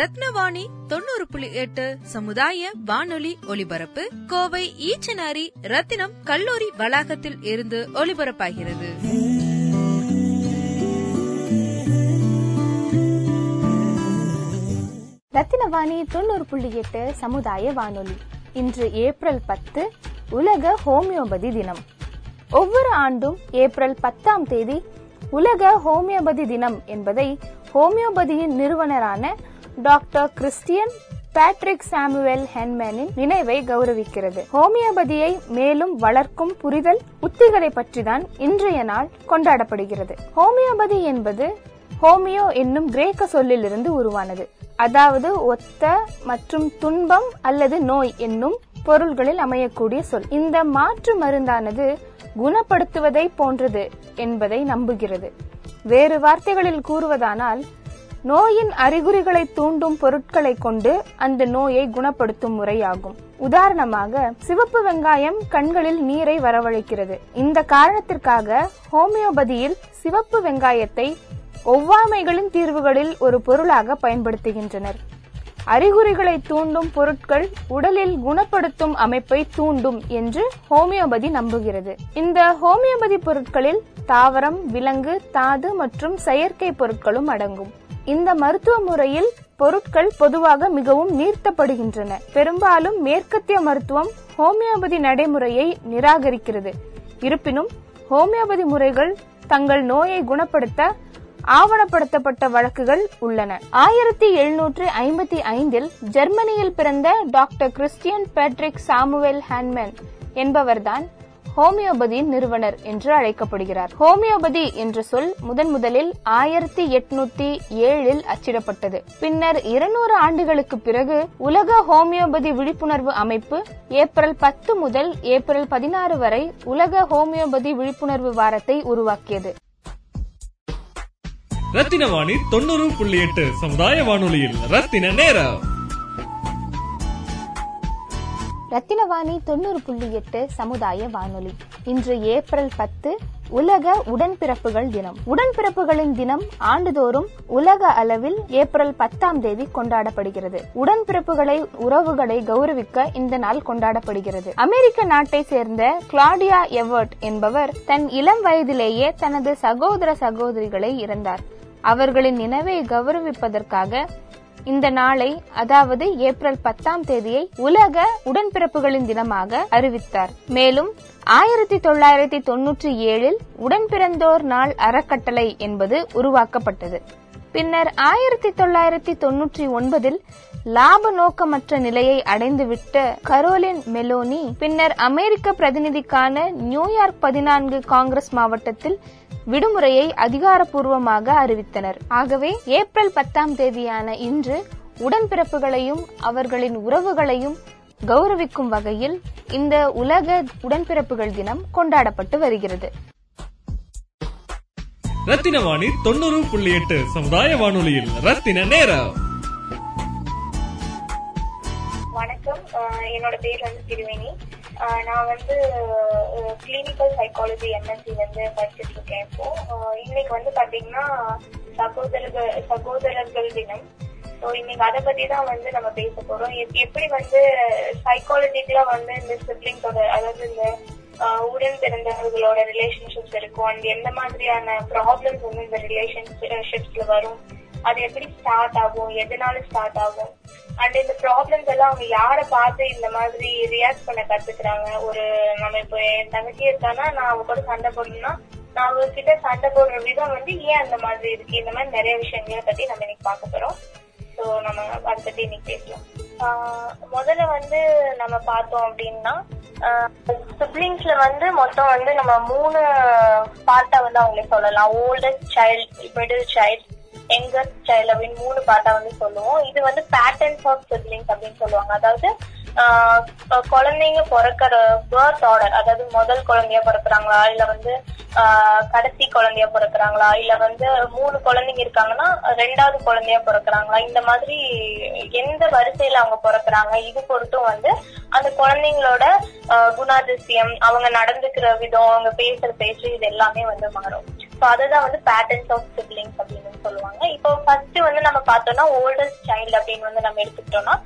ரத்னவாணி தொண்ணூறு புள்ளி எட்டு சமுதாய வானொலி ஒலிபரப்பு கோவை ஈச்சனாரி ரத்தினம் கல்லூரி வளாகத்தில் இருந்து ஒலிபரப்பாகிறது. ரத்தினவாணி தொண்ணூறு புள்ளி எட்டு சமுதாய வானொலி. இன்று ஏப்ரல் பத்து உலக ஹோமியோபதி தினம். ஒவ்வொரு ஆண்டும் ஏப்ரல் பத்தாம் தேதி உலக ஹோமியோபதி தினம் என்பதை ஹோமியோபதியின் நிறுவனரான டாக்டர் கிறிஸ்டியன் பேட்ரிக் சாமுவேல் ஹென்மேனின் நினைவை கௌரவிக்கிறது. ஹோமியோபதியை மேலும் வளர்க்கும் புரிதல் உத்திகளை பற்றிதான் இன்றைய நாள் கொண்டாடப்படுகிறது. ஹோமியோபதி என்பது ஹோமியோ என்னும் கிரேக்க சொல்லிலிருந்து உருவானது. அதாவது ஒத்த மற்றும் துன்பம் அல்லது நோய் என்னும் பொருள்களில் அமையக்கூடிய சொல். இந்த மாற்று மருந்தானது குணப்படுத்துவதை போன்றது என்பதை நம்புகிறது. வேறு வார்த்தைகளில் கூறுவதானால் நோயின் அறிகுறிகளை தூண்டும் பொருட்களை கொண்டு அந்த நோயை குணப்படுத்தும் முறையாகும். உதாரணமாக சிவப்பு வெங்காயம் கண்களில் நீரை வரவழைக்கிறது. இந்த காரணத்திற்காக ஹோமியோபதியில் சிவப்பு வெங்காயத்தை ஒவ்வாமைகளின் தீர்வுகளில் ஒரு பொருளாக பயன்படுத்துகின்றனர். அறிகுறிகளை தூண்டும் பொருட்கள் உடலில் குணப்படுத்தும் அமைப்பை தூண்டும் என்று ஹோமியோபதி நம்புகிறது. இந்த ஹோமியோபதி பொருட்களில் தாவரம் விலங்கு தாது மற்றும் செயற்கை பொருட்களும் அடங்கும். இந்த மருத்துவ முறையில் பொருட்கள் பொதுவாக மிகவும் நீர்த்தப்படுகின்றன. பெரும்பாலும் மேற்கத்திய மருத்துவம் ஹோமியோபதி நடைமுறையை நிராகரிக்கிறது. இருப்பினும் ஹோமியோபதி முறைகள் தங்கள் நோயை குணப்படுத்த ஆவணப்படுத்தப்பட்ட வழக்குகள் உள்ளன. ஆயிரத்தி எழுநூற்று ஐம்பத்தி ஐந்தில் ஜெர்மனியில் பிறந்த doctor Christian Patrick Samuel Hahnemann என்பவர்தான் ஹோமியோபதியின் நிறுவனர் என்று அழைக்கப்படுகிறார். ஹோமியோபதி என்ற சொல் முதன் முதலில் ஆயிரத்தி எட்நூத்தி ஏழில் அச்சிடப்பட்டது. பின்னர் இருநூறு ஆண்டுகளுக்கு பிறகு உலக ஹோமியோபதி விழிப்புணர்வு அமைப்பு ஏப்ரல் பத்து முதல் ஏப்ரல் பதினாறு வரை உலக ஹோமியோபதி விழிப்புணர்வு வாரத்தை உருவாக்கியது. ரத்தின வாணி தொண்ணூறு புள்ளி எட்டு சமுதாய வானொலியில் ரத்தின நேரம். ரத்தினவாணி தொண்ணூறு புள்ளி எட்டு சமுதாய வானொலி. இன்று ஏப்ரல் பத்து உலக உடன்பிறப்புகள் தினம். உடன்பிறப்புகளின் தினம் ஆண்டுதோறும் உலக அளவில் ஏப்ரல் பத்தாம் தேதி கொண்டாடப்படுகிறது. உடன்பிறப்புகளை உறவுகளை கௌரவிக்க இந்த நாள் கொண்டாடப்படுகிறது. அமெரிக்க நாட்டை சேர்ந்த கிளாடியா எவர்ட் என்பவர் தன் இளம் வயதிலேயே தனது சகோதர சகோதரிகளை இறந்தார். அவர்களின் நினைவை கௌரவிப்பதற்காக இந்த நாளை அதாவது ஏப்ரல் பத்தாம் தேதியை உலக உடன்பிறப்புகளின் தினமாக அறிவித்தார். மேலும் ஆயிரத்தி தொள்ளாயிரத்தி தொன்னூற்றி ஏழில் உடன்பிறந்தோர் நாள் அறக்கட்டளை என்பது உருவாக்கப்பட்டது. பின்னர் ஆயிரத்தி தொள்ளாயிரத்தி தொன்னூற்றி ஒன்பதில் லாப நோக்கமற்ற நிலையை அடைந்துவிட்ட கரோலின் மெலோனி பின்னர் அமெரிக்க பிரதிநிதிக்கான நியூயார்க் பதினான்கு காங்கிரஸ் மாவட்டத்தில் விடுமுறையை அதிகாரப்பூர்வமாக அறிவித்தனர். ஆகவே ஏப்ரல் பத்தாம் தேதியான இன்று உடன்பிறப்புகளையும் அவர்களின் உறவுகளையும் கௌரவிக்கும் வகையில் இந்த உலக உடன்பிறப்புகள் தினம் கொண்டாடப்பட்டு வருகிறது. ரத்தின வாணி தொண்ணூறு புள்ளி எட்டு சமுதாய வானொலியில். ரத்தின நேரம். வணக்கம். என்னோட பேர் வந்து திருவேணி. நான் வந்து கிளினிக்கல் சைக்காலஜி எம்எஸ்சி வந்து படிச்சுட்டு இருக்கேன் இப்போ இன்னைக்கு வந்து பாத்தீங்கன்னா சகோதரர்கள் சகோதரர்கள் தினம். ஸோ இன்னைக்கு அதை பத்தி தான் வந்து நம்ம பேச போறோம். எப்- எப்படி வந்து சைக்காலஜிக்கலா வந்து இந்த சிப்ளிங்ஸோட அதாவது இந்த உடன் பிறந்தவர்களோட ரிலேஷன்ஷிப்ஸ் இருக்கும். அண்ட் எந்த மாதிரியான ப்ராப்ளம்ஸ் வந்து இந்த ரிலேஷன்ஷிப்ஸ்ல வரும். அது எப்படி ஸ்டார்ட் ஆகும்? எதனால ஸ்டார்ட் ஆகும்? அண்ட் இந்த ப்ராப்ளம்ஸ் எல்லாம் அவங்க யாரை பார்த்து இந்த மாதிரி ரியாக்ட் பண்ண கத்துக்கிறாங்க? ஒரு நம்ம இப்போ என் தங்கச்சி இருக்கானா நான் அவங்க கூட சண்டை போடணும்னா நான் அவங்க கிட்ட சண்டை போடுற விதம் வந்து ஏன் அந்த மாதிரி இருக்கு? இந்த மாதிரி நிறைய விஷயங்களை பத்தி நம்ம இன்னைக்கு பார்க்க போறோம். ஸோ நம்ம அதை பத்தி இன்னைக்கு பேசலாம் முதல்ல வந்து நம்ம பார்த்தோம் அப்படின்னா சிப்ளிங்ஸ்ல வந்து மொத்தம் வந்து நம்ம மூணு பார்ட்டா வந்து அவங்களே சொல்லலாம். Oldest child middle child youngest child அப்படின்னு மூணு பாட்டா வந்து சொல்லுவோம். இது வந்து பேட்டர்ன்ஸ் ஆஃப் சிப்ளிங்ஸ் அப்படின்னு சொல்லுவாங்க. அதாவது ஆஹ் குழந்தைங்க பிறக்கிற பேர்த் ஆர்டர் அதாவது முதல் குழந்தையா பிறக்குறாங்களா? இல்ல வந்து ஆஹ் கடைசி குழந்தையா பிறக்குறாங்களா? இல்ல வந்து மூணு குழந்தைங்க இருக்காங்கன்னா ரெண்டாவது குழந்தையா பிறக்குறாங்களா? இந்த மாதிரி எந்த வரிசையில அவங்க பிறக்குறாங்க? இது பொறுத்தும் வந்து அந்த குழந்தைங்களோட ஆஹ் குணாதிசயம் அவங்க நடந்துக்கிற விதம் அவங்க பேசுற பேச்சு இது எல்லாமே வந்து மாறும். ஸோ அதுதான் வந்து பேட்டர்ன்ஸ் ஆஃப் சிப்ளிங்ஸ் அப்படின்னு சொல்லுவாங்க. இப்போ ஃபர்ஸ்ட் வந்து நம்ம பார்த்தோம்னா ஓல்டஸ்ட் சைல்டு அப்படின்னு வந்து நம்ம எடுத்துக்கிட்டோம்னா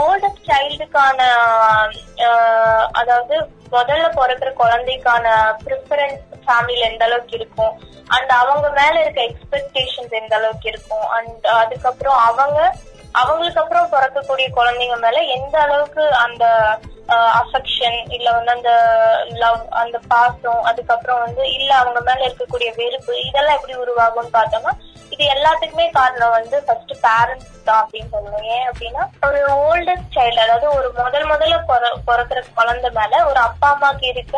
ஓல்டஸ்ட் சைல்டுக்கான அதாவது முதல்ல பிறக்கிற குழந்தைக்கான ப்ரிஃபரன்ஸ் ஃபேமிலியில எந்த அளவுக்கு இருக்கும்? அண்ட் அவங்க மேல இருக்க எக்ஸ்பெக்டேஷன்ஸ் எந்த அளவுக்கு இருக்கும்? அண்ட் அதுக்கப்புறம் அவங்க அவங்களுக்கு அப்புறம் பிறக்கக்கூடிய குழந்தைங்க மேல எந்த அளவுக்கு அந்த அஃபெக்ஷன் இல்ல வந்து அந்த லவ் அந்த பாசம் அதுக்கப்புறம் வந்து இல்ல அவங்க மேல இருக்கக்கூடிய வெறுப்பு இதெல்லாம் எப்படி உருவாகும்னு பார்த்தோம்னா இது எல்லாத்துக்குமே காரணம் வந்து ஃபர்ஸ்ட் பேரண்ட்ஸ் தான் அப்படின்னு சொல்லணும். ஏன் அப்படின்னா ஒரு ஓல்டஸ்ட் சைல்டு அதாவது ஒரு முதல் முதல்ல பிறக்கிற குழந்தை மேல ஒரு அப்பா அம்மாக்கு இருக்க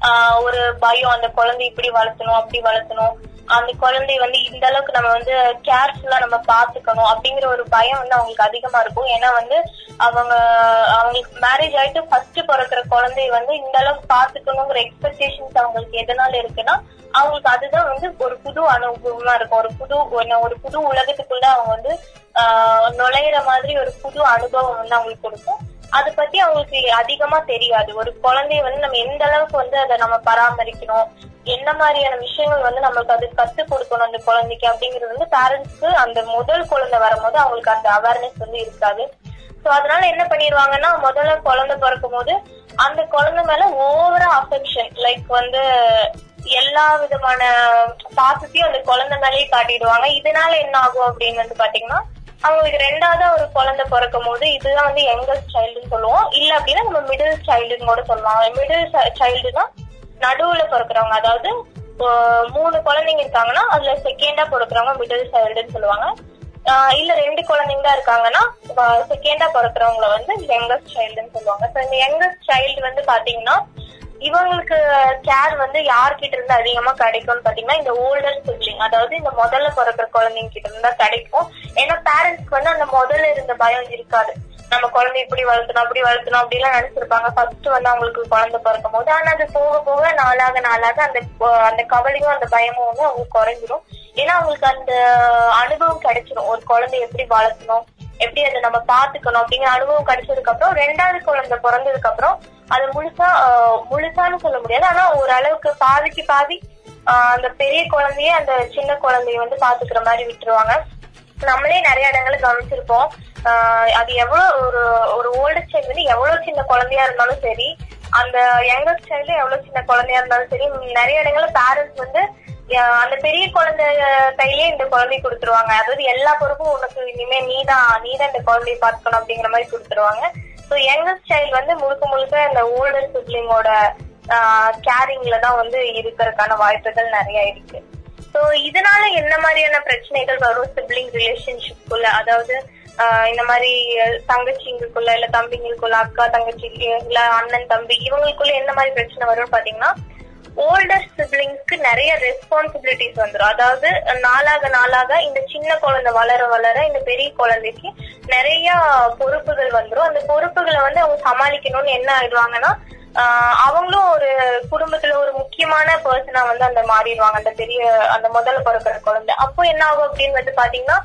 ஆஹ் ஒரு பயம் அந்த குழந்தை இப்படி வளர்த்தணும் அப்படி வளர்த்தணும். அந்த குழந்தை வந்து இந்த அளவுக்கு நம்ம வந்து கேர்ஃபுல்லா நம்ம பாத்துக்கணும் அப்படிங்கிற ஒரு பயம் வந்து அவங்களுக்கு அதிகமா இருக்கும். ஏன்னா வந்து அவங்க அவங்களுக்கு மேரேஜ் ஆயிட்டு ஃபர்ஸ்ட் பிறக்கிற குழந்தைய வந்து இந்த அளவுக்கு பாத்துக்கணுங்கிற எக்ஸ்பெக்டேஷன்ஸ் அவங்களுக்கு எதனால இருக்குன்னா அவங்களுக்கு அதுதான் வந்து ஒரு புது அனுபவமா இருக்கும். ஒரு புது ஒரு புது உலகத்துக்குள்ள அவங்க வந்து ஆஹ் நுழையிற மாதிரி ஒரு புது அனுபவம் வந்து அவங்களுக்கு கொடுக்கும். அதை பத்தி அவங்களுக்கு அதிகமா தெரியாது. ஒரு குழந்தைய வந்து நம்ம எந்த அளவுக்கு வந்து அதை நம்ம பராமரிக்கணும் என்ன மாதிரியான விஷயங்கள் வந்து நம்மளுக்கு அது கத்து கொடுக்கணும் அந்த குழந்தைக்கு அப்படிங்கிறது வந்து பேரண்ட்ஸ்க்கு அந்த முதல் குழந்தை வரும்போது அவங்களுக்கு அந்த அவேர்னஸ் வந்து இருக்காது. சோ அதனால என்ன பண்ணிடுவாங்கன்னா முதல்ல குழந்தை பிறக்கும் போது அந்த குழந்தை மேல ஓவரா அஃபெக்ஷன் லைக் வந்து எல்லா விதமான பாசத்தையும் அந்த குழந்தை மேலேயே காட்டிடுவாங்க. இதனால என்ன ஆகும் அப்படின்னு வந்து பாத்தீங்கன்னா அவங்களுக்கு ரெண்டாவதா ஒரு குழந்தை பிறக்கும் போது இதுதான் வந்து யங்கஸ்ட் சைல்டுன்னு சொல்லுவோம். இல்ல அப்படின்னா நம்ம மிடில் சைல்டுன்னு கூட சொல்லலாம். மிடில் சைல்டு தான் நடுவுல பிறக்கிறவங்க. அதாவது மூணு குழந்தைங்க இருக்காங்கன்னா அதுல செகண்டா பிறக்கிறவங்க மிடில் சைல்டுன்னு சொல்லுவாங்க. இல்ல ரெண்டு குழந்தைங்க தான் இருக்காங்கன்னா செகண்டா பிறக்கிறவங்கள வந்து யங்கஸ்ட் சைல்டுன்னு சொல்லுவாங்க. ஸோ இந்த யங்கஸ்ட் சைல்டு வந்து பாத்தீங்கன்னா இவங்களுக்கு கேர் வந்து யார்கிட்ட இருந்து அதிகமா கிடைக்கும்னு பாத்தீங்கன்னா இந்த ஓல்டர் சிப்ளிங் அதாவது இந்த முதல்ல பிறக்கிற குழந்தைங்க கிட்ட இருந்து தான் கிடைக்கும். ஏன்னா பேரண்ட்ஸ்க்கு வந்து அந்த முதல்ல இருந்த பயம் இருக்காது. நம்ம குழந்தை இப்படி வளர்த்தணும் அப்படி வளர்த்தணும் அப்படிலாம் நினைச்சிருப்பாங்க. ஃபர்ஸ்ட் வந்து அவங்களுக்கு குழந்தை பிறக்கும் போது ஆனா அது போக போக நாளாக நாளாக அந்த அந்த கவலையும் அந்த பயமும் வந்து அவங்களுக்கு குறைஞ்சிரும். ஏன்னா அவங்களுக்கு அந்த அனுபவம் கிடைச்சிரும். ஒரு குழந்தை எப்படி வளர்த்தணும் எப்படி அதை நம்ம பாத்துக்கணும் அப்படிங்கிற அனுபவம் கிடைச்சதுக்கு அப்புறம் ரெண்டாவது குழந்தை பிறந்ததுக்கு அப்புறம் அது முழுசா முழுசான்னு சொல்ல முடியாது. ஆனா ஓரளவுக்கு பாதிக்கு பாதி அந்த பெரிய குழந்தைய அந்த சின்ன குழந்தைய வந்து பாத்துக்கிற மாதிரி விட்டுருவாங்க. நம்மளே நிறைய இடங்களை கவனிச்சிருப்போம். அது எவ்வளவு ஒரு ஒரு ஓல்டு சைல்டு வந்து எவ்வளவு சின்ன குழந்தையா இருந்தாலும் சரி அந்த யங்கர் சைல்டு எவ்வளவு சின்ன குழந்தையா இருந்தாலும் சரி நிறைய இடங்கள்ல பேரண்ட்ஸ் வந்து அந்த பெரிய குழந்தை கையிலே இந்த குழந்தை கொடுத்துருவாங்க. அதாவது எல்லா பொறுப்பும் உனக்கு இனிமே நீதான் நீதான் இந்த குழந்தைய பாத்துக்கணும் அப்படிங்கிற மாதிரி கொடுத்துருவாங்க. ஸோ யங்கஸ்ட் சைல்டு வந்து முழுக்க முழுக்க இந்த ஓல்டர் சிப்ளிங்கோட கேரிங்ல தான் வந்து இருக்கிறதுக்கான வாய்ப்புகள் நிறைய இருக்கு. ஸோ இதனால என்ன மாதிரியான பிரச்சனைகள் வரும் சிப்ளிங் ரிலேஷன்ஷிப்குள்ள அதாவது ஆஹ் இந்த மாதிரி தங்கச்சிங்களுக்குள்ள இல்ல தம்பிங்களுக்குள்ள அக்கா தங்கச்சி இல்ல அண்ணன் தம்பி இவங்களுக்குள்ள என்ன மாதிரி பிரச்சனை வரும்னு பாத்தீங்கன்னா ஓல்டர் சிப்ளிங்ஸ்க்கு நிறைய ரெஸ்பான்சிபிலிட்டிஸ் வந்துடும் அதாவது நாளாக நாளாக இந்த சின்ன குழந்தை வளர வளர இந்த பெரிய குழந்தைக்கு நிறைய பொறுப்புகள் வந்துடும் அந்த பொறுப்புகளை வந்து அவங்க சமாளிக்கணும்னு என்ன ஆயிடுவாங்கன்னா ஆஹ் அவங்களும் ஒரு குடும்பத்துல ஒரு முக்கியமான பர்சனா வந்து அந்த மாறிடுவாங்க. அந்த பெரிய அந்த முதல்ல பிறக்கிற குழந்தை. அப்போ என்ன ஆகும் அப்படின்னு வந்து பாத்தீங்கன்னா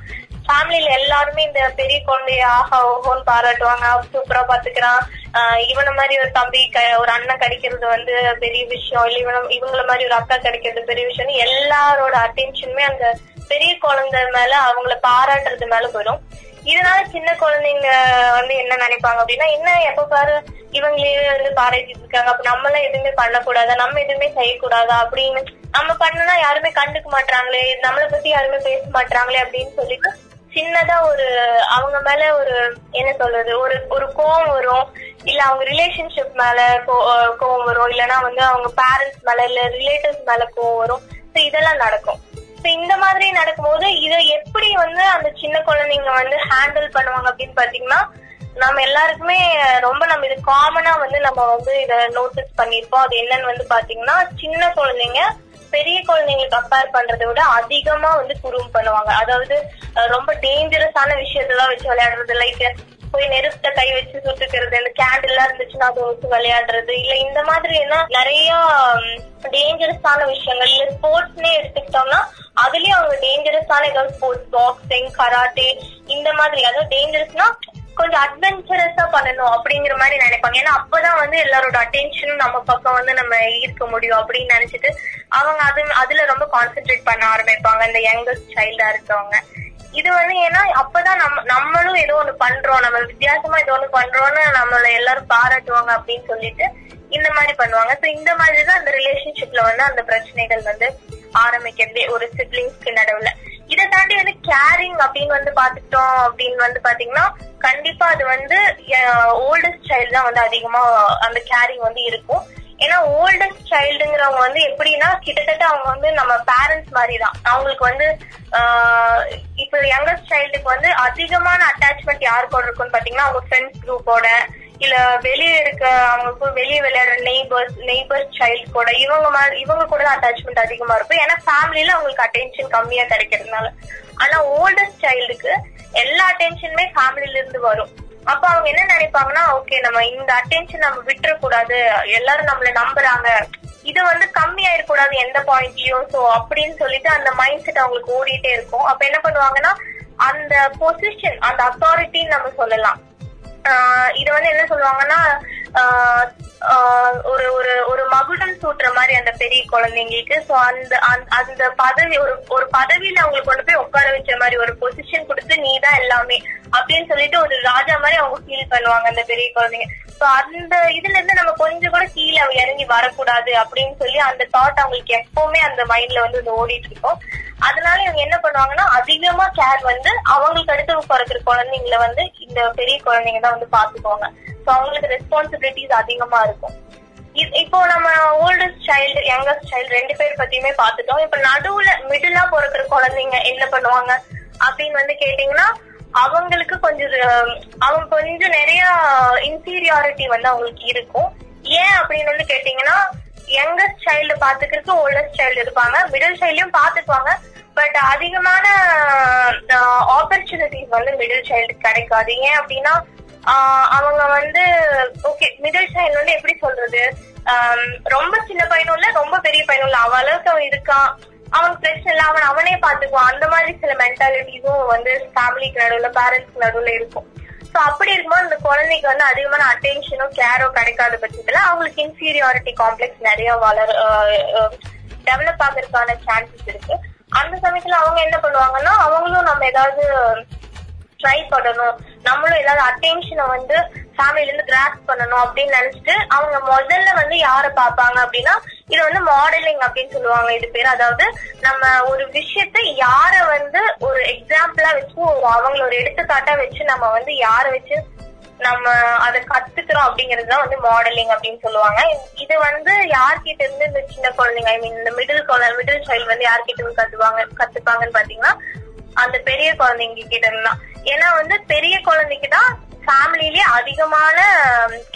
ஃபேமிலியில எல்லாருமே இந்த பெரிய குழந்தைய ஆஹா ஓஹோன்னு பாராட்டுவாங்க. சூப்பரா பாத்துக்கிறான். இவன இவனை மாதிரி ஒரு தம்பி க- ஒரு அண்ணன் கிடைக்கிறது வந்து பெரிய விஷயம். இல்ல இவன இவங்கள மாதிரி ஒரு அக்கா கிடைக்கிறது பெரிய விஷயம் எல்லாரோட அட்டென்ஷனுமே அந்த பெரிய குழந்தை மேல அவங்கள பாராட்டுறது மேல போயிடும். இதனால சின்ன குழந்தைங்க வந்து என்ன நினைப்பாங்க அப்படின்னா என்ன எப்ப பாரு இவங்களே வந்து பாராட்டிட்டு இருக்காங்க. அப்ப நம்ம எல்லாம் எதுவுமே பண்ணக்கூடாதா? நம்ம எதுவுமே செய்யக்கூடாதா? அப்படின்னு நம்ம பண்ணனா யாருமே கண்டுக்க மாட்டாங்களே நம்மளை பத்தி யாருமே பேச மாட்டாங்களே அப்படின்னு சொல்லிட்டு சின்னதா ஒரு அவங்க மேல ஒரு என்ன சொல்றது ஒரு ஒரு கோவம் வரும். இல்ல அவங்க ரிலேஷன்ஷிப் மேல கோ- கோவம் வரும். இல்லைன்னா வந்து அவங்க பேரண்ட்ஸ் மேல இல்ல ரிலேட்டிவ்ஸ் மேல கோவம் வரும். ஸோ இதெல்லாம் நடக்கும். ஸோ இந்த மாதிரி நடக்கும்போது இதை எப்படி வந்து அந்த சின்ன குழந்தைங்க வந்து ஹேண்டில் பண்ணுவாங்க அப்படின்னு பாத்தீங்கன்னா நம்ம எல்லாருக்குமே ரொம்ப நம்ம இது காமனா வந்து நம்ம வந்து இத நோட்டீஸ் பண்ணிருப்போம் அது என்னன்னு வந்து பாத்தீங்கன்னா சின்ன குழந்தைங்க பெரிய குழந்தைங்களுக்கு கம்பேர் பண்றதை விட அதிகமா வந்து குறும் பண்ணுவாங்க. அதாவது ரொம்ப டேஞ்சரஸான விஷயத்தெல்லாம் வச்சு விளையாடுறது லைக் போய் நெருப்புல கை வச்சு சுட்டுக்கிறது இந்த கேண்டில் எல்லாம் இருந்துச்சுன்னா அதை வச்சு விளையாடுறது இல்ல இந்த மாதிரி என்ன நிறைய டேஞ்சரஸான விஷயங்கள் இல்ல ஸ்போர்ட்ஸ்னே எடுத்துக்கிட்டோம்னா அதுலயும் அவங்க டேஞ்சரஸான ஏதாவது ஸ்போர்ட்ஸ் பாக்ஸிங் கராட்டே இந்த மாதிரி அதாவது டேஞ்சரஸ்னா கொஞ்சம் அட்வென்ச்சரஸா பண்ணணும் அப்படிங்கிற மாதிரி நினைப்பாங்க. ஏன்னா அப்பதான் வந்து எல்லாரோட அட்டென்ஷனும் நம்ம பக்கம் வந்து நம்ம ஈர்க்க முடியும் அப்படின்னு நினைச்சிட்டு அவங்க அது அதுல ரொம்ப கான்சென்ட்ரேட் பண்ண ஆரம்பிப்பாங்க. இந்த யங்கஸ்ட் சைல்டா இருக்கவங்க. இது வந்து ஏன்னா அப்பதான் நம்ம நம்மளும் ஏதோ ஒண்ணு பண்றோம். நம்ம வித்தியாசமா ஏதோ ஒண்ணு பண்றோம்னு நம்மள எல்லாரும் பாராட்டுவாங்க அப்படின்னு சொல்லிட்டு இந்த மாதிரி பண்ணுவாங்க. சோ இந்த மாதிரி தான் அந்த ரிலேஷன்ஷிப்ல வந்து அந்த பிரச்சனைகள் வந்து ஆரம்பிக்கிறதே ஒரு சிப்ளிங்ஸ்க்கு நடுவுல. இதை தாண்டி வந்து கேரிங் அப்படின்னு வந்து பாத்துக்கிட்டோம் அப்படின்னு வந்து பாத்தீங்கன்னா கண்டிப்பா அது வந்து ஓல்டஸ்ட் சைல்டு தான் வந்து அதிகமா அந்த கேரிங் வந்து இருக்கும். ஏன்னா ஓல்டஸ்ட் சைல்டுங்கிறவங்க வந்து எப்படின்னா கிட்டத்தட்ட அவங்க வந்து நம்ம பேரண்ட்ஸ் மாதிரி தான் அவங்களுக்கு வந்து இப்போ இப்ப யங்கஸ்ட் சைல்டுக்கு வந்து அதிகமான அட்டாச்மெண்ட் யாருக்கோட இருக்கும்னு பாத்தீங்கன்னா அவங்க ஃப்ரெண்ட்ஸ் குரூப்போட இல்ல வெளியே இருக்க அவங்களுக்கு வெளியே விளையாடுற நெய்பர்ஸ் நெய்பர்ஸ் சைல்டு கூட இவங்க மாதிரி இவங்க கூட தான் அட்டாச்மெண்ட் அதிகமா இருக்கும். ஏன்னா ஃபேமிலியில அவங்களுக்கு அட்டென்ஷன் கம்மியா கிடைக்கிறதுனால. ஆனா ஓல்டஸ்ட் சைல்டுக்கு எல்லா அட்டென்ஷனுமே ஃபேமிலில இருந்து வரும். அப்ப அவங்க என்ன நினைப்பாங்கன்னா ஓகே நம்ம இந்த அட்டென்ஷன் நம்ம விட்டுற கூடாது எல்லாரும் நம்மள நம்புறாங்க. இது வந்து கம்மி ஆயிடக்கூடாது எந்த பாயிண்ட்லயும் சோ அப்படின்னு சொல்லிட்டு அந்த மைண்ட் செட் அவங்களுக்கு ஓடிட்டே இருக்கும். அப்ப என்ன பண்ணுவாங்கன்னா அந்த பொசிஷன் அந்த அத்தாரிட்டின்னு நம்ம சொல்லலாம். இது வந்து என்ன சொல்லுவாங்கன்னா ஒரு ஒரு ஒரு மகுடம் சூட்டுற மாதிரி அந்த பெரிய குழந்தைங்களுக்கு சோ அந்த அந்த- அந்த பதவி ஒரு ஒரு பதவியில அவங்களுக்கு கொண்டு போய் உட்கார வச்ச மாதிரி ஒரு பொசிஷன் கொடுத்து நீ தான் எல்லாமே அப்படின்னு சொல்லிட்டு ஒரு ராஜா மாதிரி அவங்க ஃபீல் பண்ணுவாங்க அந்த பெரிய குழந்தைங்க. சோ அந்த இதுல இருந்து நம்ம கொஞ்சம் கூட கீழே இறங்கி வரக்கூடாது அப்படின்னு சொல்லி அந்த தாட் அவங்களுக்கு எப்பவுமே அந்த மைண்ட்ல வந்து இது ஓடிட்டு இருக்கும். அதனால இவங்க என்ன பண்ணுவாங்கன்னா அதிகமா கேர் வந்து அவங்களுக்கு அடுத்து பிறக்கிற குழந்தைங்கள வந்து இந்த பெரிய குழந்தைங்க தான் வந்து பாத்துக்குவாங்க ஸோ அவங்களுக்கு ரெஸ்பான்சிபிலிட்டிஸ் அதிகமா இருக்கும். இப்போ நம்ம ஓல்டஸ்ட் சைல்டு யங்கஸ்ட் சைல்டு ரெண்டு பேர் பத்தியுமே பாத்துட்டோம் இப்ப நடுவுல மிடிலா பிறக்கிற குழந்தைங்க என்ன பண்ணுவாங்க அப்படின்னு வந்து கேட்டீங்கன்னா அவங்களுக்கு கொஞ்சம் அவங்க கொஞ்சம் நிறைய இன்சீரியாரிட்டி வந்து அவங்களுக்கு இருக்கும். ஏன் அப்படின்னு வந்து கேட்டீங்கன்னா யங்கஸ்ட் சைல்டு பாத்துக்கிறதுக்கு ஓல்டஸ்ட் சைல்டு இருப்பாங்க. மிடில் சைல்டையும் பாத்துக்குவாங்க பட் அதிகமான ஆப்பர்ச்சுனிட்டிஸ் வந்து மிடில் சைல்டு கிடைக்காது. ஏன் அப்படின்னா அவங்க வந்து ஓகே மிடில் சைல்டு வந்து எப்படி சொல்றது? ரொம்ப சின்ன பையனும் இல்ல ரொம்ப பெரிய பையனும் இல்ல. அவ அளவுக்கு அவன் இருக்கான். அவனுக்கு பிரச்சனை இல்ல அவன் அவனே பாத்துக்குவான் அந்த மாதிரி சில மென்டாலிட்டிஸும் வந்து ஃபேமிலிக்கு நடுவுல பேரண்ட்ஸ்க்கு நடுவுல இருக்கும். சோ அப்படி இருக்கும்போது அந்த குழந்தைக்கு வந்து அதிகமான அட்டென்ஷனோ கேரோ கிடைக்காத பட்சத்துல அவங்களுக்கு இன்ஃபீரியாரிட்டி காம்ப்ளெக்ஸ் நிறைய வளர் டெவலப் ஆகிறதுக்கான சான்சஸ் இருக்கு. அந்த சமயத்துல அவங்க என்ன பண்ணுவாங்கன்னா அவங்களும் நம்ம ஏதாவது ட்ரை பண்ணணும். நம்மளும் ஏதாவது அட்டென்ஷனை வந்து ஃபேமிலில இருந்து கிராஸ் பண்ணணும் அப்படின்னு நினைச்சிட்டு அவங்க முதல்ல வந்து யார பாப்பாங்க அப்படின்னா இது வந்து மாடலிங் அப்படின்னு சொல்லுவாங்க இது பேர். அதாவது நம்ம ஒரு விஷயத்த யார வந்து ஒரு எக்ஸாம்பிளா வச்சு ஒரு அவங்கள ஒரு எடுத்துக்காட்டா வச்சு நம்ம வந்து யார வச்சு நம்ம அதை கத்துக்கிறோம் அப்படிங்கிறது தான் வந்து மாடலிங் அப்படின்னு சொல்லுவாங்க. இது வந்து யார்கிட்ட இருந்து இந்த சின்ன குழந்தைங்க ஐ மீன் இந்த மிடில் குழந்தை மிடில் சைல்டு வந்து யார்கிட்ட இருந்து கத்துவாங்க கத்துப்பாங்கன்னு பாத்தீங்கன்னா அந்த பெரிய குழந்தைங்க கிட்ட இருந்து ஏன்னா வந்து பெரிய குழந்தைக்கு தான் ஃபேமிலிலேயே அதிகமான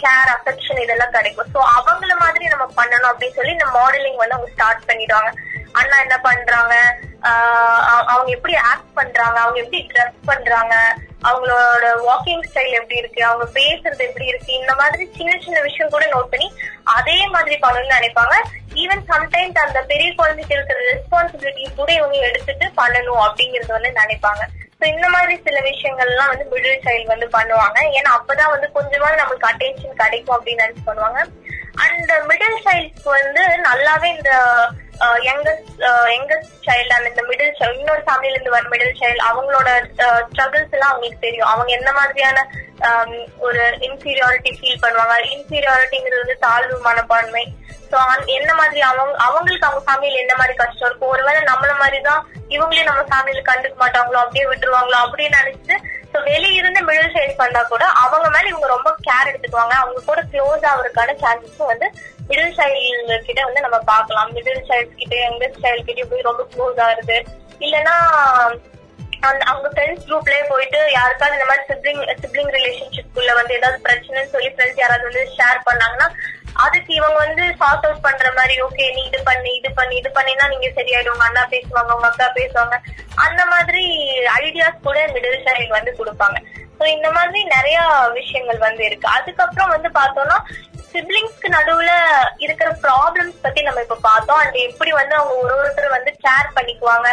கேர் அஃபெக்ஷன் இதெல்லாம் கிடைக்கும். சோ அவங்கள மாதிரி நம்ம பண்ணணும் அப்படின்னு சொல்லி இந்த மாடலிங் வந்து அவங்க ஸ்டார்ட் பண்ணிடுவாங்க. அண்ணா என்ன பண்றாங்க? ஆஹ் அவங்க எப்படி ஆக்ட் பண்றாங்க? அவங்க எப்படி ட்ரெஸ் பண்றாங்க? அவங்களோட வாக்கிங் ஸ்டைல் எப்படி இருக்கு அவங்க பேசுறது எப்படி இருக்கு இந்த மாதிரி சின்ன சின்ன விஷயம் கூட நோட் பண்ணி அதே மாதிரி பண்ணணும்னு நினைப்பாங்க. ஈவன் சம்டைம்ஸ் அந்த பெரிய குழந்தைக்கு இருக்கிற ரெஸ்பான்சிபிலிட்டி கூட இவங்க எடுத்துட்டு பண்ணணும் அப்படிங்கறது வந்து நினைப்பாங்க. சோ இந்த மாதிரி சில விஷயங்கள்லாம் வந்து மிடில் சைல்டு வந்து பண்ணுவாங்க. ஏன்னா அப்பதான் வந்து கொஞ்சமாவது நம்மளுக்கு அட்டென்ஷன் கிடைக்கும் அப்படின்னு நினைச்சு பண்ணுவாங்க. அண்ட் மிடில் சைல்ட்ஸ்க்கு வந்து நல்லாவே இந்த யங்கஸ்ட் யங்கஸ்ட் சைல்டு அண்ட் இந்த மிடில் சைல்டு இன்னொரு ஃபேமிலில இருந்து வர மிடில் சைல்டு அவங்களோட ஸ்ட்ரகிள்ஸ் எல்லாம் அவங்களுக்கு தெரியும். அவங்க எந்த மாதிரியான ஒரு இன்ஃபீரியாரிட்டி ஃபீல் பண்ணுவாங்க. இன்ஃபீரியாரிட்டிங்கிறது வந்து தாழ்வு மனப்பான்மை. சோ என்ன மாதிரி அவங்க அவங்களுக்கு அவங்க ஃபேமிலியில என்ன மாதிரி கஷ்டம் இருக்கும் ஒருவேளை நம்மள மாதிரி தான் நம்ம ஃபேமிலியில கண்டுக்க மாட்டாங்களோ அப்படியே விட்டுருவாங்களோ அப்படின்னு நினைச்சிட்டு சோ வெளியிருந்து மிடில் சைஸ் பண்ணா கூட அவங்க மேல இவங்க ரொம்ப கேர் எடுத்துக்குவாங்க. அவங்க கூட க்ளோஸ் ஆகுறதுக்கான சான்சஸ் வந்து மிடில் சைல்டு கிட்ட வந்து நம்ம பார்க்கலாம். மிடில் சைல்ட் கிட்ட யங்கஸ்ட் சைல்ட் கிட்ட போய் ரொம்ப க்ளோஸ் ஆகுறது. இல்லைன்னா அந்த அவங்க ஃப்ரெண்ட்ஸ் குரூப்லயே போயிட்டு யாருக்காவது இந்த மாதிரி சிப்ளிங் சிப்ளிங் ரிலேஷன்ஷிப்குள்ள வந்து ஏதாவது பிரச்சனைன்னு சொல்லி ஃப்ரெண்ட்ஸ் யாராவது வந்து ஷேர் பண்ணாங்கன்னா அதுக்கு இவங்க வந்து சார்ட் அவுட் பண்ற மாதிரி ஓகே நீ இது பண்ணி இது பண்ணி இது பண்ணினா நீங்க சரியாயிடும். உங்க அண்ணா பேசுவாங்க உங்க அக்கா பேசுவாங்க. அந்த மாதிரி ஐடியாஸ் கூட மிடில் சைல்டு வந்து கொடுப்பாங்க. சோ இந்த மாதிரி நிறைய விஷயங்கள் வந்து இருக்கு. அதுக்கப்புறம் வந்து பார்த்தோம்னா சிப்ளிங்ஸ்க்கு நடுவுல இருக்கிற ப்ராப்ளம்ஸ் பத்தி நம்ம இப்ப பார்த்தோம். அண்ட் எப்படி வந்து அவங்க ஒரு ஒருத்தர் வந்து கேர் பண்ணிக்குவாங்க.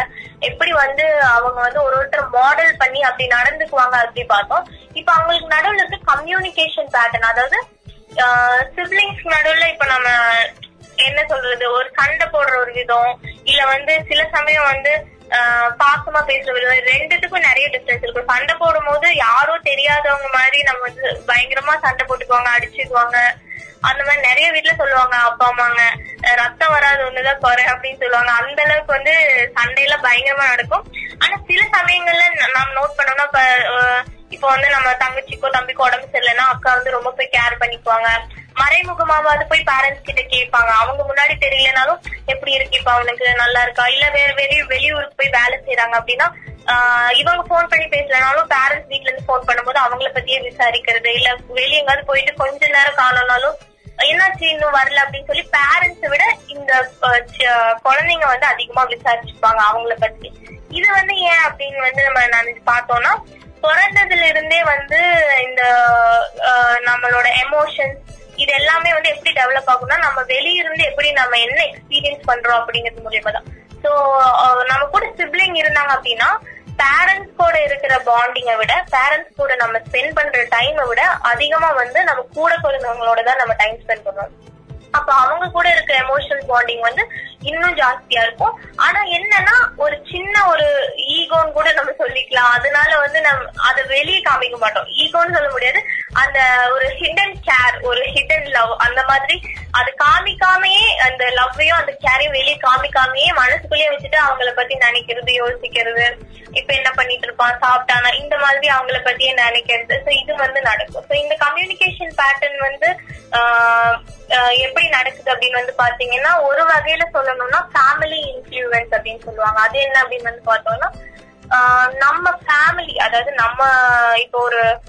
எப்படி வந்து அவங்க வந்து ஒரு ஒருத்தர் மாடல் பண்ணி அப்படி நடந்துக்குவாங்க அப்படி பார்த்தோம். இப்ப அவங்களுக்கு நடுவுல இருக்கு கம்யூனிகேஷன் பேட்டர்ன் அதாவது சிப்ளிங்ஸ் நடுவுல இப்ப நம்ம என்ன சொல்றது ஒரு சண்டை போடுற ஒரு விதம் இல்ல வந்து சில சமயம் வந்து ஆஹ் பாசமா பேசுற விதம் ரெண்டுத்துக்கும் நிறைய டிஃபரன்ஸ் இருக்கும் சண்டை போடும் போது யாரோ தெரியாதவங்க மாதிரி நம்ம வந்து பயங்கரமா சண்டை போட்டுக்குவாங்க அடிச்சுக்குவாங்க. அந்த மாதிரி நிறைய வீட்டுல சொல்லுவாங்க அப்பா அம்மாங்க ரத்தம் வராது ஒண்ணுதான் குறை அப்படின்னு சொல்லுவாங்க. அந்த அளவுக்கு வந்து சண்டையில பயங்கரமா நடக்கும். ஆனா சில சமயங்கள்ல நாம் நோட் பண்ணோம்னா இப்ப இப்போ வந்து நம்ம தங்கச்சிக்கோ தம்பிக்கோ உடம்பு சரியில்லைன்னா அக்கா வந்து ரொம்ப போய் கேர் பண்ணிக்குவாங்க. மறைமுகமாவது போய் பேரண்ட்ஸ் கிட்ட கேட்பாங்க. அவங்க முன்னாடி தெரியலனாலும் எப்படி இருக்கு? இப்ப அவனுக்கு நல்லா இருக்கா? இல்ல வேற வெளி வெளியூருக்கு போய் வேலை செய்யறாங்க அப்படின்னா ஆஹ் இவங்க ஃபோன் பண்ணி பேசலனாலும் பேரண்ட்ஸ் வீட்ல இருந்து ஃபோன் பண்ணும்போது அவங்கள பத்தியே விசாரிக்கிறது. இல்ல வெளிய எங்காவது போயிட்டு கொஞ்ச நேரம் காணோம்னாலும் என்னாச்சு இன்னும் வரல அப்படின்னு சொல்லி பேரண்ட்ஸை விட இந்த குழந்தைங்க வந்து அதிகமா விசாரிச்சுப்பாங்க அவங்கள பத்தி. இது வந்து ஏன் அப்படின்னு வந்து நம்ம நினைச்சு பார்த்தோம்னா பிறந்ததுல இருந்தே வந்து இந்த நம்மளோட எமோஷன்ஸ் இது எல்லாமே வந்து எப்படி டெவலப் ஆகும்னா நம்ம வெளியிருந்து எப்படி நம்ம என்ன எக்ஸ்பீரியன்ஸ் பண்றோம் அப்படிங்கிறது மூலியமா தான். சோ நம்ம கூட சிப்ளிங் இருந்தாங்க அப்படின்னா பேரண்ட்ஸ் கூட இருக்கிற பாண்டிங்கை விட பேரண்ட்ஸ் கூட நம்ம ஸ்பெண்ட் பண்ற டைமை விட அதிகமா வந்து நம்ம கூட பிறந்தவங்களோட தான் நம்ம டைம் ஸ்பெண்ட் பண்ணுவோம். அப்ப அவங்க கூட இருக்கிற எமோஷனல் பாண்டிங் வந்து இன்னும் ஜாஸ்தியா இருக்கும். ஆனா என்னன்னா ஒரு சின்ன ஒரு ஈகோன்னு கூட நம்ம சொல்லிக்கலாம். அதனால வந்து நம்ம அதை வெளியே காமிக்க மாட்டோம். ஈகோன்னு சொல்ல முடியாது. அந்த ஒரு ஹிடன் கேர் ஒரு ஹிடன் லவ் அந்த மாதிரி அது காமிக்காமையே அந்த லவ்வையும் அந்த கேரையும் வெளியே காமிக்காமையே மனசுக்குள்ளேயே வச்சுட்டு அவங்கள பத்தி நினைக்கிறது யோசிக்கிறது. இப்ப என்ன பண்ணிட்டு இருப்பான் சாப்பிட்டானா இந்த மாதிரி அவங்கள பத்தியே நினைக்கிறது. சோ இது வந்து நடக்கும். சோ இந்த கம்யூனிகேஷன் பேட்டர்ன் வந்து ஆஹ் எப்படி நடக்குது அப்படின்னு வந்து பாத்தீங்கன்னா ஒரு வகையில சொல்லணும்னா ஃபேமிலி இன்ஃபுளுன்ஸ் அப்படின்னு சொல்லுவாங்க. அது என்ன அப்படின்னு வந்து பார்த்தோம்னா ஆஹ் நம்ம ஃபேமிலி அதாவது நம்ம இப்போ ஒரு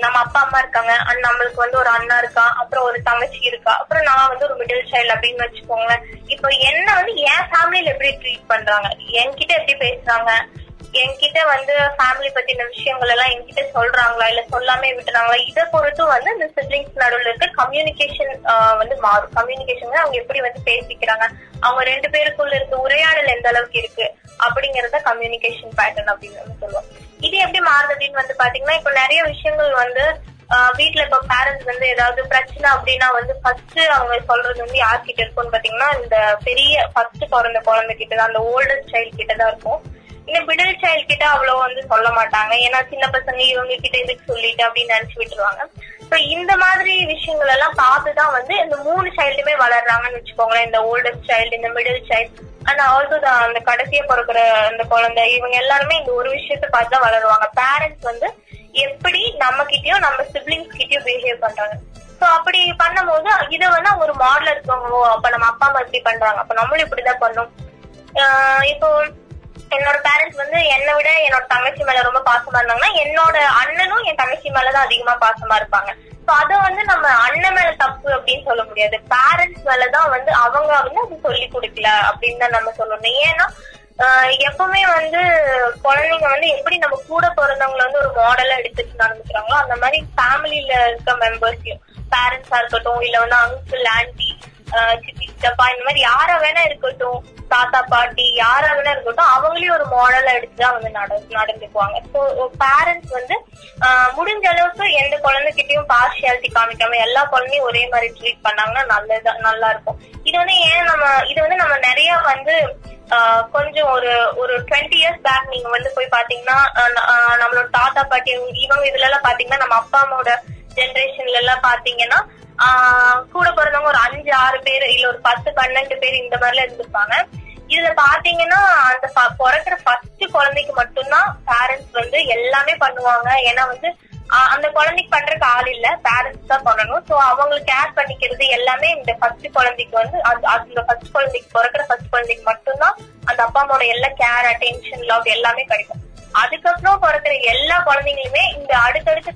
நம்ம அப்பா அம்மா இருக்காங்க. அண்ட் நம்மளுக்கு வந்து ஒரு அண்ணா இருக்கா? அப்புறம் ஒரு தங்கச்சி இருக்கா? அப்புறம் நான் வந்து ஒரு மிடில் சைல்டு அப்படின்னு வச்சுக்கோங்களேன். இப்போ என்ன வந்து என் ஃபேமிலியில எப்படி ட்ரீட் பண்றாங்க? என்கிட்ட எப்படி பேசுறாங்க? என்கிட்ட வந்து ஃபேமிலி பத்தின விஷயங்கள் எல்லாம் என்கிட்ட சொல்றாங்களா? இல்ல சொல்லாமே விட்டுறாங்களா? இதை பொறுத்தும் வந்து இந்த சிப்ளிங்ஸ் நடுவுல இருக்க கம்யூனிகேஷன் வந்து மாறும். கம்யூனிகேஷன் அவங்க எப்படி வந்து பேசிக்கிறாங்க? அவங்க ரெண்டு பேருக்குள்ள இருக்க உரையாடல் எந்த அளவுக்கு இருக்கு? அப்படிங்கறத கம்யூனிகேஷன் பேட்டர்ன் அப்படின்னு சொல்லுவோம். இது எப்படி மாறுது அப்படின்னு வந்து பாத்தீங்கன்னா இப்போ நிறைய விஷயங்கள் வந்து ஆஹ் வீட்ல இப்ப பேரண்ட்ஸ் வந்து ஏதாவது பிரச்சனை அப்படின்னா வந்து ஃபர்ஸ்ட் அவங்க சொல்றது வந்து யார்கிட்ட இருக்கும்னு பாத்தீங்கன்னா இந்த பெரிய ஃபர்ஸ்ட் பிறந்த குழந்தை கிட்ட தான் அந்த ஓல்டஸ்ட் சைல்டு கிட்ட தான் இருக்கும். இந்த மிடில் சைல்டு கிட்ட அவ்வளவு வந்து சொல்ல மாட்டாங்க. ஏன்னா சின்ன பசங்க இவங்க கிட்ட இதுக்கு சொல்லிட்டு அப்படின்னு நினைச்சு விட்டுருவாங்க. சோ இந்த மாதிரி விஷயங்கள் எல்லாம் பார்த்துதான் வந்து இந்த மூணு சைல்டுமே வளர்றாங்கன்னு வச்சுக்கோங்களேன். இந்த ஓல்டஸ்ட் சைல்டு இந்த மிடில் சைல்டு அண்ட் ஆல்சோ அந்த கடைசியா பிறக்கிற அந்த குழந்தை இவங்க எல்லாருமே இந்த ஒரு விஷயத்த பார்த்து தான் வளருவாங்க. பேரண்ட்ஸ் வந்து எப்படி நம்ம கிட்டயும் நம்ம சிப்ளிங்ஸ் கிட்டயும் பிஹேவ் பண்றாங்க. சோ அப்படி பண்ணும்போது இதை வந்து ஒரு மாடல் இருக்கவங்க அப்ப நம்ம அப்பா அம்மா இப்படி பண்றாங்க. அப்ப நம்மளும் இப்படிதான் பண்ணும் ஆஹ் இப்போ என்னோட பேரண்ட்ஸ் வந்து என்னை விட என்னோட தங்கச்சி மேல ரொம்ப பாசமா இருந்தாங்கன்னா என்னோட அண்ணனும் என் தங்கச்சி மேலதான் அதிகமா பாசமா இருப்பாங்க. சோ அத வந்து நம்ம அண்ணன் மேல தப்பு அப்படின்னு சொல்ல முடியாது. பேரண்ட்ஸ் மேலதான் வந்து அவங்க வந்து அது சொல்லி கொடுக்கல அப்படின்னு தான் நம்ம சொல்லணும். ஏன்னா ஆஹ் எப்பவுமே வந்து குழந்தைங்க வந்து எப்படி நம்ம கூட பிறந்தவங்கள வந்து ஒரு மாடலா எடுத்துட்டு நடந்துக்கிறாங்களோ அந்த மாதிரி ஃபேமிலியில இருக்க மெம்பர்ஸையும் பேரண்ட்ஸா இருக்கட்டும் இல்ல வந்து அங்கிள் ஆன்டி சித்தி சித்தப்பா இந்த மாதிரி யாரா வேணா இருக்கட்டும் தாத்தா பாட்டி யாரா வேணா இருக்கட்டும் அவங்களையும் ஒரு மாடலா எடுத்துதான் வந்து நட நடந்துக்குவாங்க. ஸோ பேரண்ட்ஸ் வந்து ஆஹ் முடிஞ்ச அளவுக்கு எந்த குழந்தைகிட்டயும் பார்ஷியாலிட்டி காமிக்காம எல்லா குழந்தையும் ஒரே மாதிரி ட்ரீட் பண்ணாங்கன்னா நல்லதா நல்லா இருக்கும் இது வந்து ஏன் நம்ம இது வந்து நம்ம நிறைய வந்து ஆஹ் கொஞ்சம் ஒரு ஒரு டுவெண்ட்டி இயர்ஸ் பேக் நீங்க வந்து போய் பாத்தீங்கன்னா நம்மளோட தாத்தா பாட்டி இவங்க இதுல எல்லாம் பாத்தீங்கன்னா நம்ம அப்பா அம்மாவோட ஜென்ரேஷன்ல எல்லாம் பாத்தீங்கன்னா ஆஹ் கூட பிறந்தவங்க ஒரு அஞ்சு ஆறு பேர் இல்ல ஒரு பத்து பன்னெண்டு பேர் இந்த மாதிரிலாம் இருந்திருப்பாங்க. இதுல பாத்தீங்கன்னா அந்த பிறக்கிற ஃபர்ஸ்ட் குழந்தைக்கு மட்டும்தான் பேரண்ட்ஸ் வந்து எல்லாமே பண்ணுவாங்க. ஏன்னா வந்து அந்த குழந்தைக்கு பண்றதுக்கு ஆள் இல்ல பேரண்ட்ஸ் தான் பண்ணணும். சோ அவங்களுக்கு கேர் பண்ணிக்கிறது எல்லாமே இந்த ஃபர்ஸ்ட் குழந்தைக்கு வந்து அது அந்த ஃபர்ஸ்ட் குழந்தைக்கு பிறக்கிற ஃபர்ஸ்ட் குழந்தைக்கு மட்டும்தான் அந்த அப்பா அம்மாவோட எல்லா கேர் அட்டென்ஷன் லவ் எல்லாமே கிடைக்கும். அதுக்கப்புறம் பிறக்கிற எல்லா குழந்தைங்களுமே இந்த அடுத்தடுத்து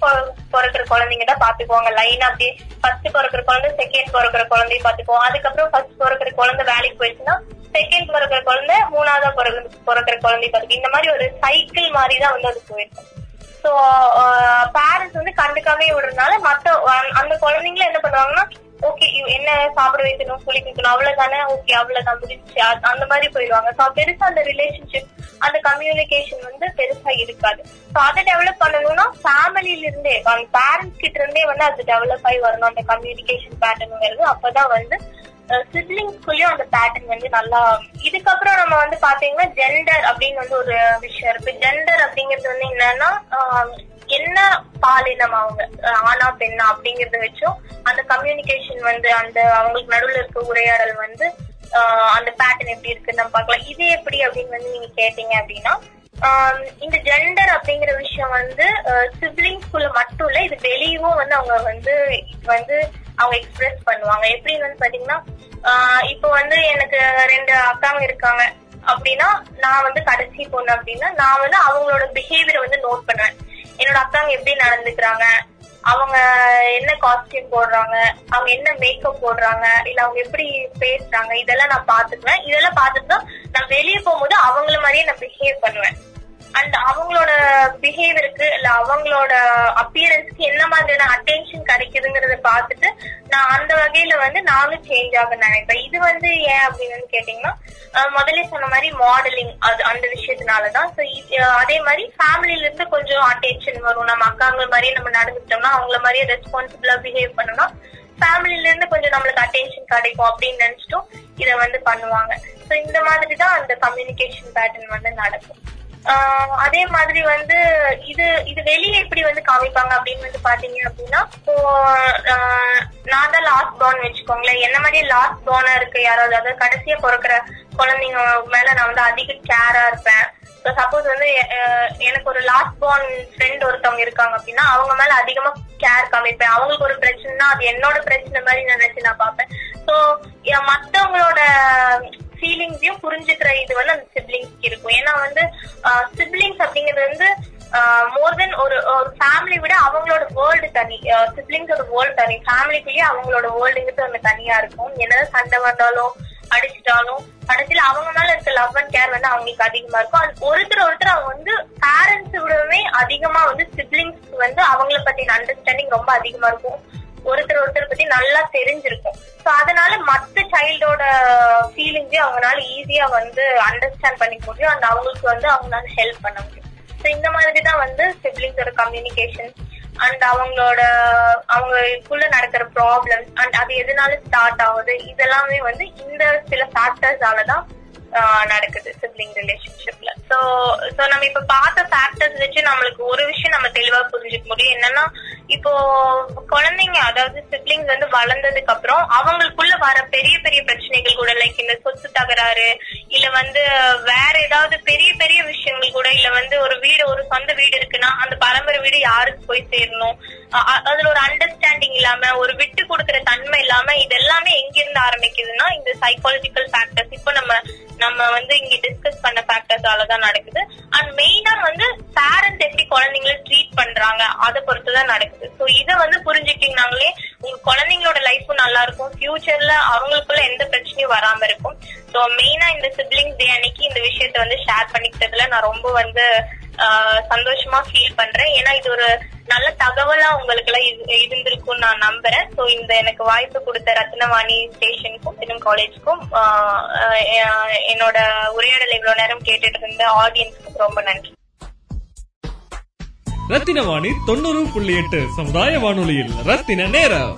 பிறக்கிற குழந்தைங்க தான் பாத்துக்குவாங்க. லைன் அப்படியே ஃபர்ஸ்ட் பிறக்கிற குழந்தை செகண்ட் பிறக்கிற குழந்தைய பாத்துக்குவோம். அதுக்கப்புறம் ஃபர்ஸ்ட் பிறக்கிற குழந்தை வேலைக்கு போயிடுச்சுன்னா செகண்ட் பிறக்கிற குழந்தை மூணாவதா பிறகு பிறக்கிற குழந்தை பாத்துக்கு இந்த மாதிரி ஒரு சைக்கிள் மாதிரி தான் வந்து அது போயிருக்கும் சோ பேரண்ட்ஸ் வந்து கண்டுக்காமே விடுறதுனால மத்த அந்த குழந்தைங்களும் என்ன பண்ணுவாங்கன்னா ஓகே என்ன சாப்பிட வைக்கணும் குளிக்க வைக்கணும் அவ்வளவுதானே? ஓகே அவ்வளவுதான். முடிச்சு அந்த மாதிரி போயிடுவாங்க. சோ பெருசா அந்த ரிலேஷன்ஷிப் அந்த கம்யூனிகேஷன் வந்து பெருசா இருக்காது. சோ அதை டெவலப் பண்ணணும்னா ஃபேமிலில இருந்தே பேரண்ட்ஸ் கிட்ட இருந்தே வந்து அது டெவலப் ஆகி வரணும். அந்த கம்யூனிகேஷன் பேட்டர்னுங்கிறது அப்பதான் வந்து சிப்ளிங்ஸ்குள்ளயும் அந்த பேட்டர்ன் வந்து நல்லா இதுக்கப்புறம் நம்ம வந்து பாத்தீங்கன்னா ஜெண்டர் அப்படின்னு வந்து ஒரு விஷயம் இருக்கு. ஜெண்டர் அப்படிங்கிறது வந்து என்னன்னா என்ன பாலினம் அவங்க ஆனா பெண்ணா அப்படிங்கறத வச்சும் அந்த கம்யூனிகேஷன் வந்து அந்த அவங்களுக்கு நடுவுல இருக்க உரையாடல் வந்து அந்த பேட்டர்ன் எப்படி இருக்குன்னு நம்ம பார்க்கலாம். இது எப்படி அப்படின்னு வந்து நீங்க கேட்டீங்க அப்படின்னா இந்த ஜெண்டர் அப்படிங்கிற விஷயம் வந்து சிப்ளிங்ஸ்குள்ள மட்டும் இல்ல இது வெளியவும் வந்து அவங்க வந்து வந்து அவங்க எக்ஸ்பிரஸ் பண்ணுவாங்க. எப்படின்னு வந்து பாத்தீங்கன்னா இப்போ வந்து எனக்கு ரெண்டு அக்காங்க இருக்காங்க அப்படின்னா நான் வந்து கடைசி பொண்ணு அப்படின்னா நான் வந்து அவங்களோட பிஹேவியரை வந்து நோட் பண்ணுவேன். என்னோட அக்காங்க எப்படி நடந்துக்கிறாங்க? அவங்க என்ன காஸ்டியூம் போடுறாங்க? அவங்க என்ன மேக்கப் போடுறாங்க? இல்ல அவங்க எப்படி பேசுறாங்க? இதெல்லாம் நான் பாத்துக்குவேன் இதெல்லாம் பார்த்துட்டு தான் நான் வெளியே போகும்போது அவங்கள மாதிரியே நான் பிஹேவ் பண்ணுவேன். அண்ட் அவங்களோட பிஹேவியருக்கு இல்ல அவங்களோட அப்பியரன்ஸ்க்கு என்ன மாதிரியான அட்டென்ஷன் கிடைக்குதுங்கறத பாத்துட்டு நான் அந்த வகையில வந்து நானும் சேஞ்ச் ஆக நினைப்பேன் இது வந்து ஏன் அப்படின்னு கேட்டீங்கன்னா முதல்ல சொன்ன மாதிரி மாடலிங் அது அந்த விஷயத்தினாலதான். ஸோ அதே மாதிரி ஃபேமிலில இருந்து கொஞ்சம் அட்டென்ஷன் வரும். நம்ம அக்காங்க மாதிரி நம்ம நடந்துட்டோம்னா அவங்கள மாதிரியே ரெஸ்பான்சிபிளா பிஹேவ் பண்ணோம்னா ஃபேமிலில இருந்து கொஞ்சம் நம்மளுக்கு அட்டென்ஷன் கிடைக்கும் அப்படின்னு நினைச்சிட்டும் இதை வந்து பண்ணுவாங்க. ஸோ இந்த மாதிரி தான் அந்த கம்யூனிகேஷன் பேட்டர்ன் வந்து நடக்கும். அதே மாதிரி வந்து இது இது வெளியே எப்படி வந்து காமிப்பாங்க அப்படின்னு வந்து பாத்தீங்க அப்படின்னா இப்போ நான் தான் லாஸ்ட் பார்ன் வச்சுக்கோங்களேன். என்ன மாதிரி லாஸ்ட் பார்னா இருக்கு யாராவது? அதாவது கடைசியா பிறக்கிற குழந்தைங்க மேல நான் வந்து அதிக கேரா இருப்பேன். சப்போஸ் வந்து எனக்கு ஒரு லாஸ்ட் பார்ன் ஃப்ரெண்ட் ஒருத்தவங்க இருக்காங்க அப்படின்னா அவங்க மேல அதிகமா கேர் காமிப்பேன். அவங்களுக்கு ஒரு பிரச்சனைனா அது என்னோட பிரச்சனை மாதிரி நினைச்சு நான் பார்ப்பேன். ஸோ மத்தவங்களோட ஃபீலிங்ஸையும் புரிஞ்சுக்கிற இது வந்து அந்த சிப்ளிங்ஸ்க்கு இருக்கும். ஏன்னா வந்து சிப்ளிங்ஸ் அப்படிங்கிறது வந்து மோர் தென் ஒரு ஒரு ஃபேமிலி விட அவங்களோட வேர்ல்டு தனி. சிப்ளிங்ஸோட வேர்ல்டு தனி. ஃபேமிலிக்குள்ளேயே அவங்களோட வேர்ல்டுங்கிறது ஒன்று தனியா இருக்கும். என்னதான் சண்டை வந்தாலும் அடிச்சிட்டாலும் கடைசியில அவங்க மேல இருக்க லவ் அண்ட் கேர் வந்து அவங்களுக்கு அதிகமா இருக்கும். அது ஒருத்தர் ஒருத்தர் அவங்க வந்து பேரண்ட்ஸ் விடவே அதிகமா வந்து சிப்ளிங்ஸ் வந்து அவங்கள பத்தின அண்டர்ஸ்டாண்டிங் ரொம்ப அதிகமா இருக்கும். ஒருத்தர் ஒருத்தர் பத்தி நல்லா தெரிஞ்சிருக்கும். சோ அதனால மத்த சைல்டோட ஃபீலிங்ஸையும் அவங்களால ஈஸியா வந்து அண்டர்ஸ்டாண்ட் பண்ணிக்க முடியும். அண்ட் அவங்களுக்கு வந்து அவங்களால ஹெல்ப் பண்ண முடியும். சோ இந்த மாதிரி தான் வந்து சிப்ளிங்ஸோட கம்யூனிகேஷன் அண்ட் அவங்களோட அவங்களுக்குள்ள நடக்கிற ப்ராப்ளம்ஸ் அண்ட் அது எதனால ஸ்டார்ட் ஆகுது? இதெல்லாமே வந்து இந்த சில ஃபேக்டர்ஸால தான் நடக்குது சிப்ளிங் ரிலேஷன்ஷிப்ல சோ சோ நம்ம இப்ப பார்த்த ஃபேக்டர்ஸ் வச்சு நம்மளுக்கு ஒரு விஷயம் நம்ம தெளிவா புரிஞ்சுக்க முடியும். என்னன்னா இப்போ குழந்தைங்க அதாவது சிப்ளிங்ஸ் வந்து வளர்ந்ததுக்கு அப்புறம் அவங்களுக்குள்ள வர பெரிய பெரிய பிரச்சனைகள் கூட லைக் இந்த சொத்து தகராறு இல்ல வந்து வேற ஏதாவது பெரிய பெரிய விஷயங்கள் கூட இல்ல வந்து ஒரு வீடு ஒரு சொந்த வீடு இருக்குன்னா அந்த பரம்பரை வீடு யாருக்கு போய் சேரணும்? அதுல ஒரு அண்டர்ஸ்டாண்டிங் இல்லாம ஒரு விட்டு கொடுக்குற தன்மை இல்லாம இது எல்லாமே எங்க இருந்து ஆரம்பிக்குதுன்னா இந்த சைக்காலஜிக்கல் ஃபேக்டர் நம்ம வந்து இங்க டிஸ்கஸ் பண்ண ஃபேக்டர்ஸால தான் நடக்குது. அண்ட் மெயினா வந்து பேரண்ட்ஸ் எப்படி குழந்தைங்கள ட்ரீட் பண்றாங்க அதை பொறுத்து தான் நடக்குது. ஸோ இதை வந்து புரிஞ்சுக்கிட்டீங்கனாலே உங்க குழந்தைங்களோட லைஃபும் நல்லா இருக்கும். ஃபியூச்சர்ல அவங்களுக்குள்ள எந்த பிரச்சனையும் வராம இருக்கும். ஸோ மெயினா இந்த சிப்ளிங் டே அன்னைக்கு இந்த விஷயத்த வந்து ஷேர் பண்ணிக்கிட்டதுல நான் ரொம்ப வந்து சந்தோஷமா ஃபீல் பண்றேன். ஏன்னா இது ஒரு நல்ல தகவலா உங்களுக்கு எல்லாம் இருந்திருக்கும் நான் நம்புறேன். ஸோ இந்த எனக்கு வாய்ப்பு கொடுத்த ரத்னவாணி ஸ்டேஷனுக்கும் தினம் காலேஜ்க்கும் என்னோட உரையாடல் இவ்வளவு நேரம் கேட்டுட்டு இருந்த ஆடியன்ஸ்க்கும் ரொம்ப நன்றி. ரத்தின வாணி தொண்ணூறு புள்ளி எட்டு சமுதாய வானொலியில் ரத்தின நேரம்.